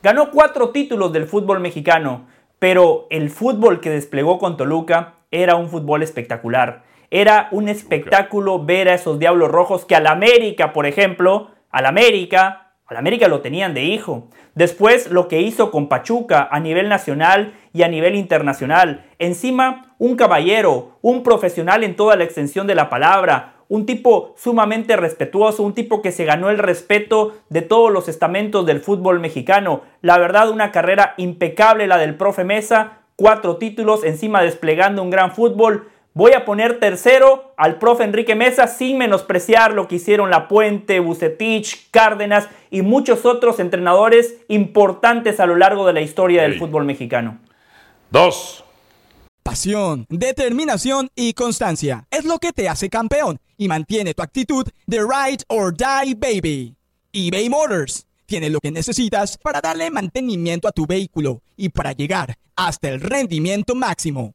Ganó cuatro títulos del fútbol mexicano, pero el fútbol que desplegó con Toluca era un fútbol espectacular. Era un espectáculo ver a esos Diablos Rojos que al América, por ejemplo, al América, al América lo tenían de hijo. Después lo que hizo con Pachuca a nivel nacional y a nivel internacional. Encima, un caballero, un profesional en toda la extensión de la palabra, un tipo sumamente respetuoso, un tipo que se ganó el respeto de todos los estamentos del fútbol mexicano. La verdad, una carrera impecable la del profe Mesa, cuatro títulos, encima desplegando un gran fútbol. Voy a poner tercero al profe Enrique Mesa sin menospreciar lo que hicieron La Puente, Bucetich, Cárdenas y muchos otros entrenadores importantes a lo largo de la historia del fútbol mexicano. Dos. Pasión, determinación y constancia es lo que te hace campeón y mantiene tu actitud de ride or die baby. eBay Motors tiene lo que necesitas para darle mantenimiento a tu vehículo y para llegar hasta el rendimiento máximo.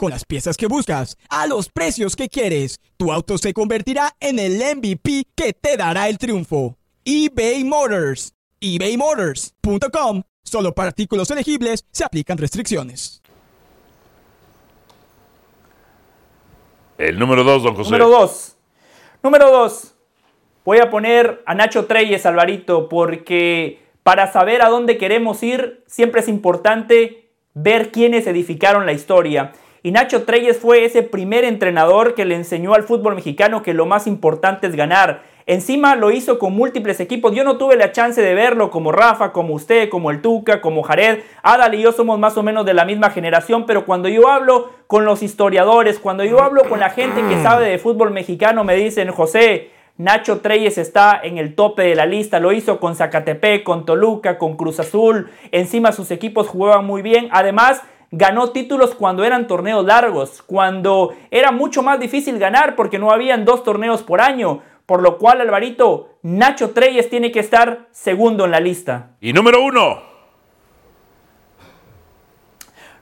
Con las piezas que buscas, a los precios que quieres, tu auto se convertirá en el MVP que te dará el triunfo. eBay Motors. ebaymotors.com. Solo para artículos elegibles se aplican restricciones. El número dos, don José. Número dos. Número dos. Voy a poner a Nacho Treyes, Alvarito, porque para saber a dónde queremos ir, siempre es importante ver quiénes edificaron la historia. Y Nacho Treyes fue ese primer entrenador que le enseñó al fútbol mexicano que lo más importante es ganar. Encima lo hizo con múltiples equipos. Yo no tuve la chance de verlo como Rafa, como usted, como el Tuca, como Jared. Adal y yo somos más o menos de la misma generación, pero cuando yo hablo con los historiadores, cuando yo hablo con la gente que sabe de fútbol mexicano, me dicen, José, Nacho Treyes está en el tope de la lista, lo hizo con Zacatepec, con Toluca, con Cruz Azul, encima sus equipos jugaban muy bien, además ganó títulos cuando eran torneos largos, cuando era mucho más difícil ganar porque no habían dos torneos por año, por lo cual Alvarito, Nacho Treyes tiene que estar segundo en la lista. Y número uno.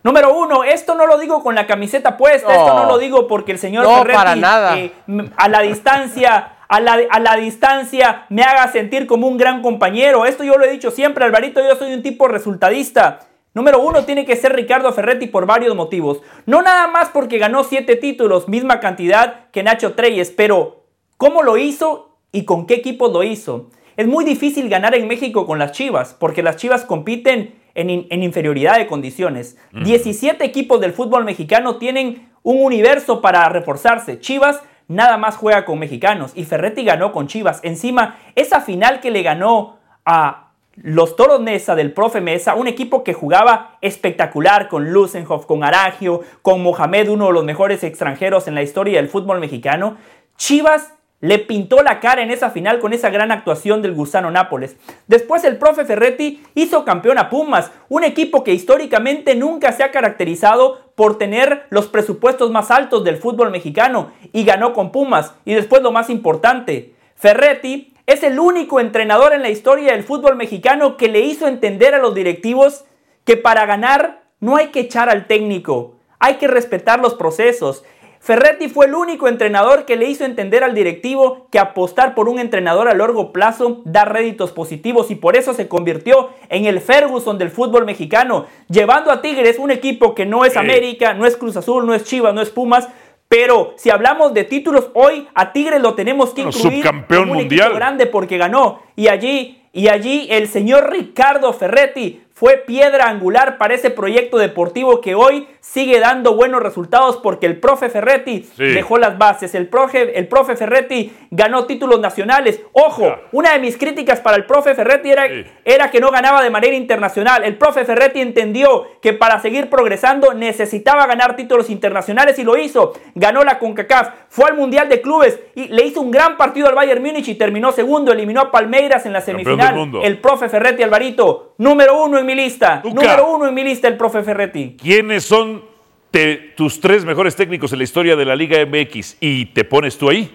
Número uno, esto no lo digo con la camiseta puesta, esto no lo digo porque el señor No, Ferretti, para nada. eh, a la distancia, a la, a la distancia me haga sentir como un gran compañero. Esto yo lo he dicho siempre, Alvarito, yo soy un tipo resultadista. Número uno tiene que ser Ricardo Ferretti por varios motivos. No nada más porque ganó siete títulos, misma cantidad que Nacho Treyes, pero ¿cómo lo hizo y con qué equipos lo hizo? Es muy difícil ganar en México con las Chivas, porque las Chivas compiten en, in- en inferioridad de condiciones. 17 equipos del fútbol mexicano tienen un universo para reforzarse. Chivas nada más juega con mexicanos y Ferretti ganó con Chivas. Encima, esa final que le ganó a los Toros Mesa del profe Mesa, un equipo que jugaba espectacular con Lusenhoff, con Aragio, con Mohamed, uno de los mejores extranjeros en la historia del fútbol mexicano. Chivas le pintó la cara en esa final con esa gran actuación del Gusano Nápoles. Después el profe Ferretti hizo campeón a Pumas, un equipo que históricamente nunca se ha caracterizado por tener los presupuestos más altos del fútbol mexicano y ganó con Pumas. Y después lo más importante, Ferretti es el único entrenador en la historia del fútbol mexicano que le hizo entender a los directivos que para ganar no hay que echar al técnico, hay que respetar los procesos. Ferretti fue el único entrenador que le hizo entender al directivo que apostar por un entrenador a largo plazo da réditos positivos y por eso se convirtió en el Ferguson del fútbol mexicano, llevando a Tigres un equipo que no es América, no es Cruz Azul, no es Chivas, no es Pumas, pero si hablamos de títulos hoy a Tigres lo tenemos que Bueno, incluir subcampeón como un mundial. grande porque ganó y allí y allí el señor Ricardo Ferretti fue piedra angular para ese proyecto deportivo que hoy sigue dando buenos resultados porque el profe Ferretti Sí. dejó las bases. El profe, el profe Ferretti ganó títulos nacionales. Ojo, una de mis críticas para el profe Ferretti era, era que no ganaba de manera internacional. El profe Ferretti entendió que para seguir progresando necesitaba ganar títulos internacionales y lo hizo. Ganó la CONCACAF, fue al Mundial de Clubes y le hizo un gran partido al Bayern Múnich y terminó segundo. Eliminó a Palmeiras en la semifinal. El profe Ferretti Alvarito, número uno en mi lista. Número uno en mi lista, el profe Ferretti. ¿Quiénes son te- tus tres mejores técnicos en la historia de la Liga MX? Y te pones tú ahí.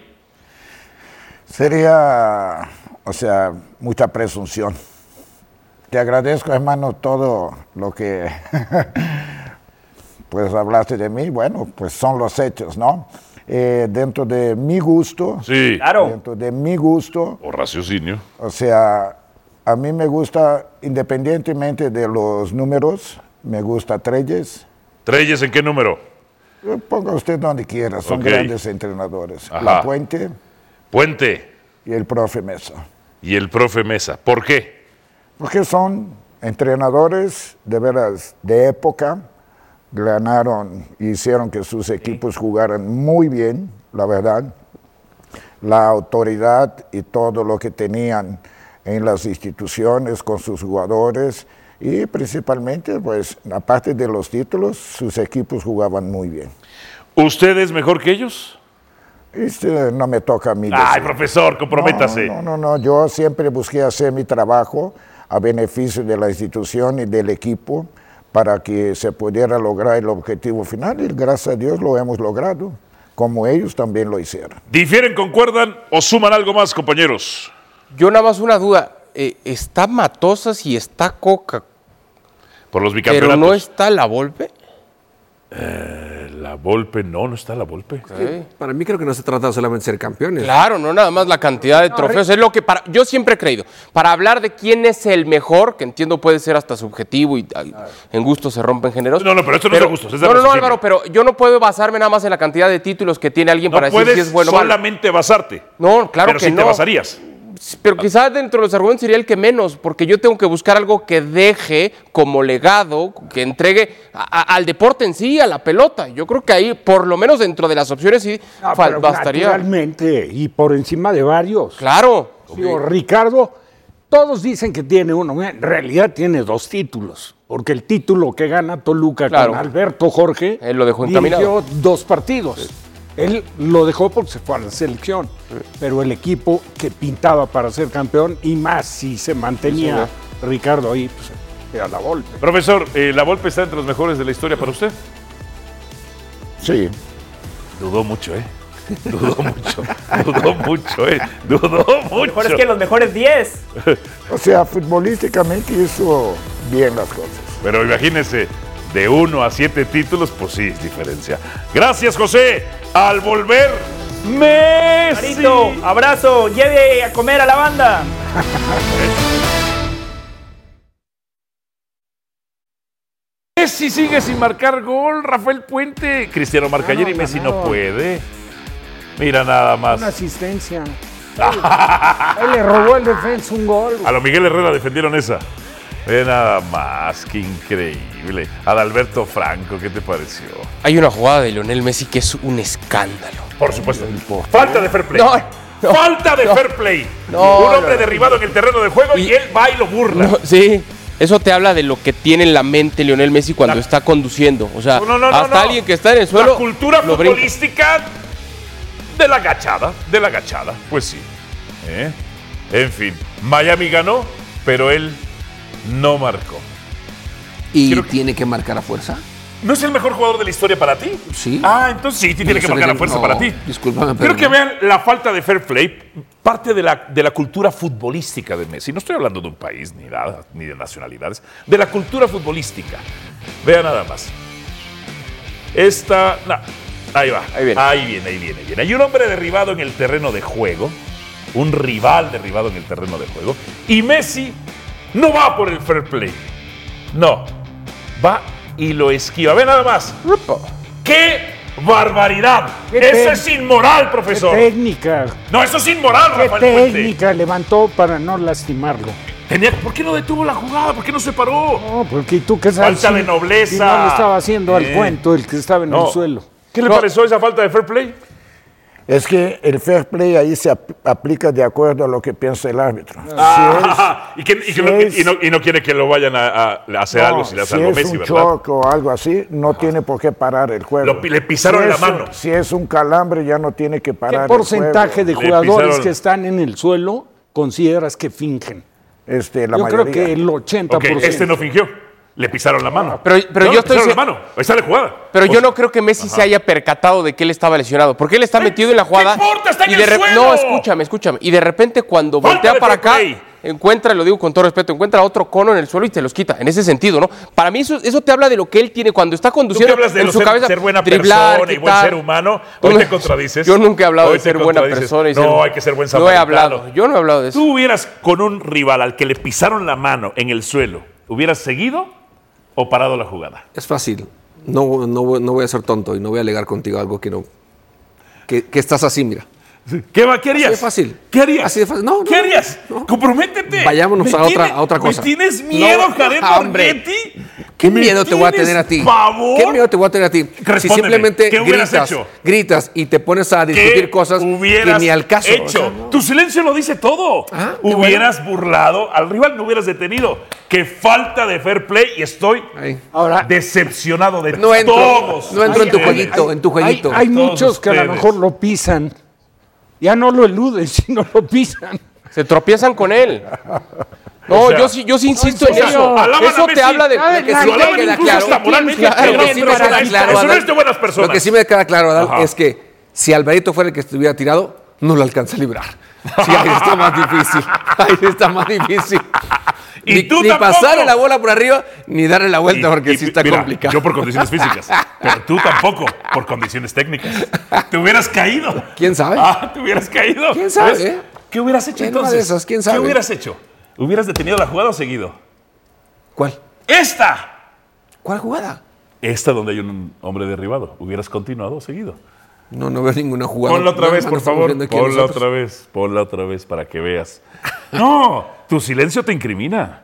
Sería, o sea, mucha presunción. Te agradezco, hermano, todo lo que pues hablaste de mí. Bueno, pues son los hechos, ¿no? Eh, dentro de mi gusto, Sí. dentro de mi gusto, O raciocinio. o sea, a mí me gusta, independientemente de los números, me gusta Treyes. ¿Treyes en qué número? Eh, Ponga usted donde quiera, son grandes entrenadores. Ajá. La Puente Puente y el profe Mesa. y el profe Mesa. ¿Por qué? Porque son entrenadores de veras de época, ganaron, hicieron que sus equipos jugaran muy bien, la verdad. La autoridad y todo lo que tenían en las instituciones con sus jugadores y principalmente, pues, aparte de los títulos, sus equipos jugaban muy bien. ¿Usted es mejor que ellos? Este no me toca a mí. Ay, decir. profesor, comprométase. No, no, no, yo siempre busqué hacer mi trabajo a beneficio de la institución y del equipo para que se pudiera lograr el objetivo final y gracias a Dios lo hemos logrado, como ellos también lo hicieron. ¿Difieren, concuerdan o suman algo más, compañeros? Yo nada más una duda. eh, está Matosas y está Coca, Por los pero bicampeonatos. no está la Volpe. Eh, la Volpe, no, no está la Volpe. Para mí creo que no se trata solamente de ser campeones. Claro, no nada más la cantidad de trofeos. Es lo que para, yo siempre he creído. Para hablar de quién es el mejor, que entiendo puede ser hasta subjetivo y ay, en gusto se rompen géneros. No, no, pero esto no es de gustos, es de No, no, no. Álvaro, pero yo no puedo basarme nada más en la cantidad de títulos que tiene alguien No para decir si es bueno o malo. solamente basarte. No, claro pero que sí no. te basarías. Pero quizás dentro de los argumentos sería el que menos, porque yo tengo que buscar algo que deje como legado, que entregue a- a- al deporte en sí, a la pelota. Yo creo que ahí, por lo menos dentro de las opciones, sí No, fal- pero bastaría. Naturalmente, y por encima de varios. Claro. Ricardo, todos dicen que tiene uno, en realidad tiene dos títulos, porque el título que gana Toluca Claro. con Alberto Jorge Él lo dejó encaminado. dos partidos. Él lo dejó porque se fue a la selección, pero el equipo que pintaba para ser campeón, y más si se mantenía Ricardo ahí, pues era la Volpe. Profesor, eh, ¿la Volpe está entre los mejores de la historia para usted? Sí. Dudó mucho, ¿eh? Dudó mucho. Dudó mucho, ¿eh? Dudó mucho. Mejor es que los mejores 10. O sea, futbolísticamente hizo bien las cosas. Pero imagínese, de uno a siete títulos, pues sí, es diferencia. Gracias, José. Al volver, Messi. Marito, abrazo, lleve a comer a la banda. Messi sigue sin marcar gol, Rafael Puente. Cristiano marca ayer y Messi no puede. Mira nada más. Una asistencia. Él le robó el defensa un gol. A lo Miguel Herrera defendieron esa. Ve nada más, qué increíble. Adalberto Franco, ¿qué te pareció? Hay una jugada de Lionel Messi que es un escándalo. Por supuesto. Falta de fair play. No, no, Falta de no. fair play. No, Un hombre derribado en el terreno de juego y, él va y lo burla. Sí, eso te habla de lo que tiene en la mente Lionel Messi cuando está conduciendo. O sea, No, no, no, no, hasta alguien que está en el suelo. La cultura brinca. futbolística de la gachada, de la gachada, pues sí. ¿Eh? En fin, Miami ganó, pero él no marcó. Y Creo tiene que marcar a fuerza. ¿No es el mejor jugador de la historia para ti? Sí. Ah, entonces sí, sí tiene que marcar la fuerza no, para ti. Discúlpame, pero Creo que no. vean la falta de fair play, parte de la, de la cultura futbolística de Messi. No estoy hablando de un país ni nada, ni de nacionalidades, de la cultura futbolística. Vean nada más. Esta. ahí va. Ahí viene. Ahí viene, ahí viene, viene. Hay un hombre derribado en el terreno de juego. Un rival derribado en el terreno de juego. Y Messi no va por el fair play. No. Va y lo esquiva. Ve nada más. ¡Qué barbaridad! Qué Eso es inmoral, profesor. Qué técnica. No, eso es inmoral, Qué Rafael Puente. técnica levantó para no lastimarlo. Tenía- ¿Por qué no detuvo la jugada? ¿Por qué no se paró? No, porque tú qué sabes. Falta si- de nobleza. si no le estaba haciendo al Eh. cuento el que estaba en No. el suelo. ¿Qué le pareció esa falta de fair play? Es que el fair play ahí se ap- aplica de acuerdo a lo que piensa el árbitro. Y, no, quiere que lo vayan a, hacer No, algo si le hace si algo es Messi, un ¿verdad? choque o algo así, no tiene por qué parar el juego. Lo le pisaron Si la es un- mano. si es un calambre, ya no tiene que ¿Qué parar porcentaje el de jugadores que están en el suelo consideras que fingen? Este, la Yo creo que el 80%. Ok, este no fingió. Le pisaron la mano. Pero, pero No, yo le estoy. pisaron la mano. Ahí está la jugada. Pero O yo sea, no creo que Messi se haya percatado de que él estaba lesionado. Porque él está metido en la jugada. importa? Está en y el de re- suelo. No, escúchame, escúchame. Y de repente cuando Falta voltea para acá, play. encuentra, lo digo con todo respeto, encuentra otro cono en el suelo y te los quita. En ese sentido, ¿no? Para mí eso, eso te habla de lo que él tiene cuando está Tú conduciendo hablas de en su ser, cabeza. ser buena driblar, persona y buen ser humano, Tú hoy no- te contradices. Yo nunca he hablado de ser buena persona. y No, ser- hay que ser buen No he samaritano. hablado. Yo no he hablado de eso. Tú hubieras con un rival al que le pisaron la mano en el suelo, ¿hubieras seguido o parado la jugada? Es fácil. No, no, voy- no voy a ser tonto y no voy a alegar contigo algo que no. Que, que estás así, mira. ¿Qué, va- qué harías? Así de fácil. ¿Qué harías? Así de fácil. No, no, ¿Qué harías? Comprométete. Vayámonos ¿Me a otra, tiene- a otra cosa. ¿Me tienes miedo, No, Jared. Borghetti? ¿Qué ¿Me miedo te voy a tener a ti? pavor? ¿Qué miedo te voy a tener a ti? Si Respóndeme, simplemente ¿qué hubieras gritas, hecho? gritas y te pones a discutir ¿Qué cosas que ni al caso. hecho? O sea, no. Tu silencio lo dice todo. Ah, hubieras burlado al rival, no hubieras detenido. Qué falta de fair play y estoy Ahora, decepcionado de No entro, todos. no entro en tu jueguito, en tu jueguito. hay, muchos que a lo mejor lo pisan. Ya no lo eluden, sino lo pisan. Se tropiezan con él. No, O sea, yo sí, yo sí insisto en eso. Eso te habla de. Que sí me queda claro. Lo que sí me queda claro, Adal, es. Lo que sí me queda claro, Adal, Ajá. es que si Alvarito fuera el que estuviera tirado, no lo alcanza a librar. Sí, ahí está más difícil. Ahí está más difícil. Y ni, tú ni pasarle la bola por arriba, ni darle la vuelta, Y- porque y sí está mira, complicado. Yo por condiciones físicas, pero tú tampoco por condiciones técnicas. Te hubieras caído. ¿Quién sabe? Ah, te hubieras caído. ¿Quién sabe, ¿Ves? ¿Qué hubieras hecho entonces? de esas, ¿quién sabe? ¿Qué hubieras hecho? ¿Hubieras detenido la jugada o seguido? ¿Cuál? ¡Esta! ¿Cuál jugada? Esta donde hay un hombre derribado. ¿Hubieras continuado o seguido? No, no veo ninguna jugada. Ponla otra No, vez, por favor. Ponla otra vez. Ponla otra vez para que veas. No, tu silencio te incrimina.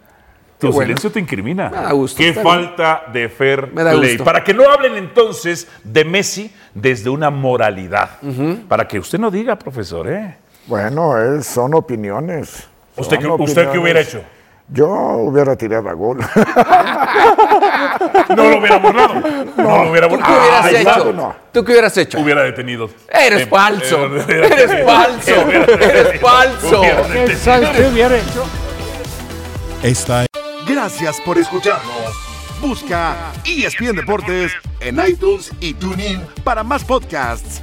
Tu bueno. silencio te incrimina. Me da gusto, Qué bien. falta de fair Me da play. gusto. Para que no hablen entonces de Messi desde una moralidad. Para que usted no diga, profesor, ¿eh? Bueno, es- son opiniones. ¿Usted qué- usted qué hubiera hecho? Yo hubiera tirado a gol. No lo hubiera borrado. No, lo hubiera ¿Tú borrado. qué hubieras hecho? ¿Tú qué hubieras hecho? Hubiera detenido. Eres Eh, falso. eh, hubiera Eres falso. Eres falso. Hubiera detenido. ¿Sabes qué hubiera hecho? Esta Gracias por escucharnos. Busca ESPN Deportes en iTunes y TuneIn para más podcasts.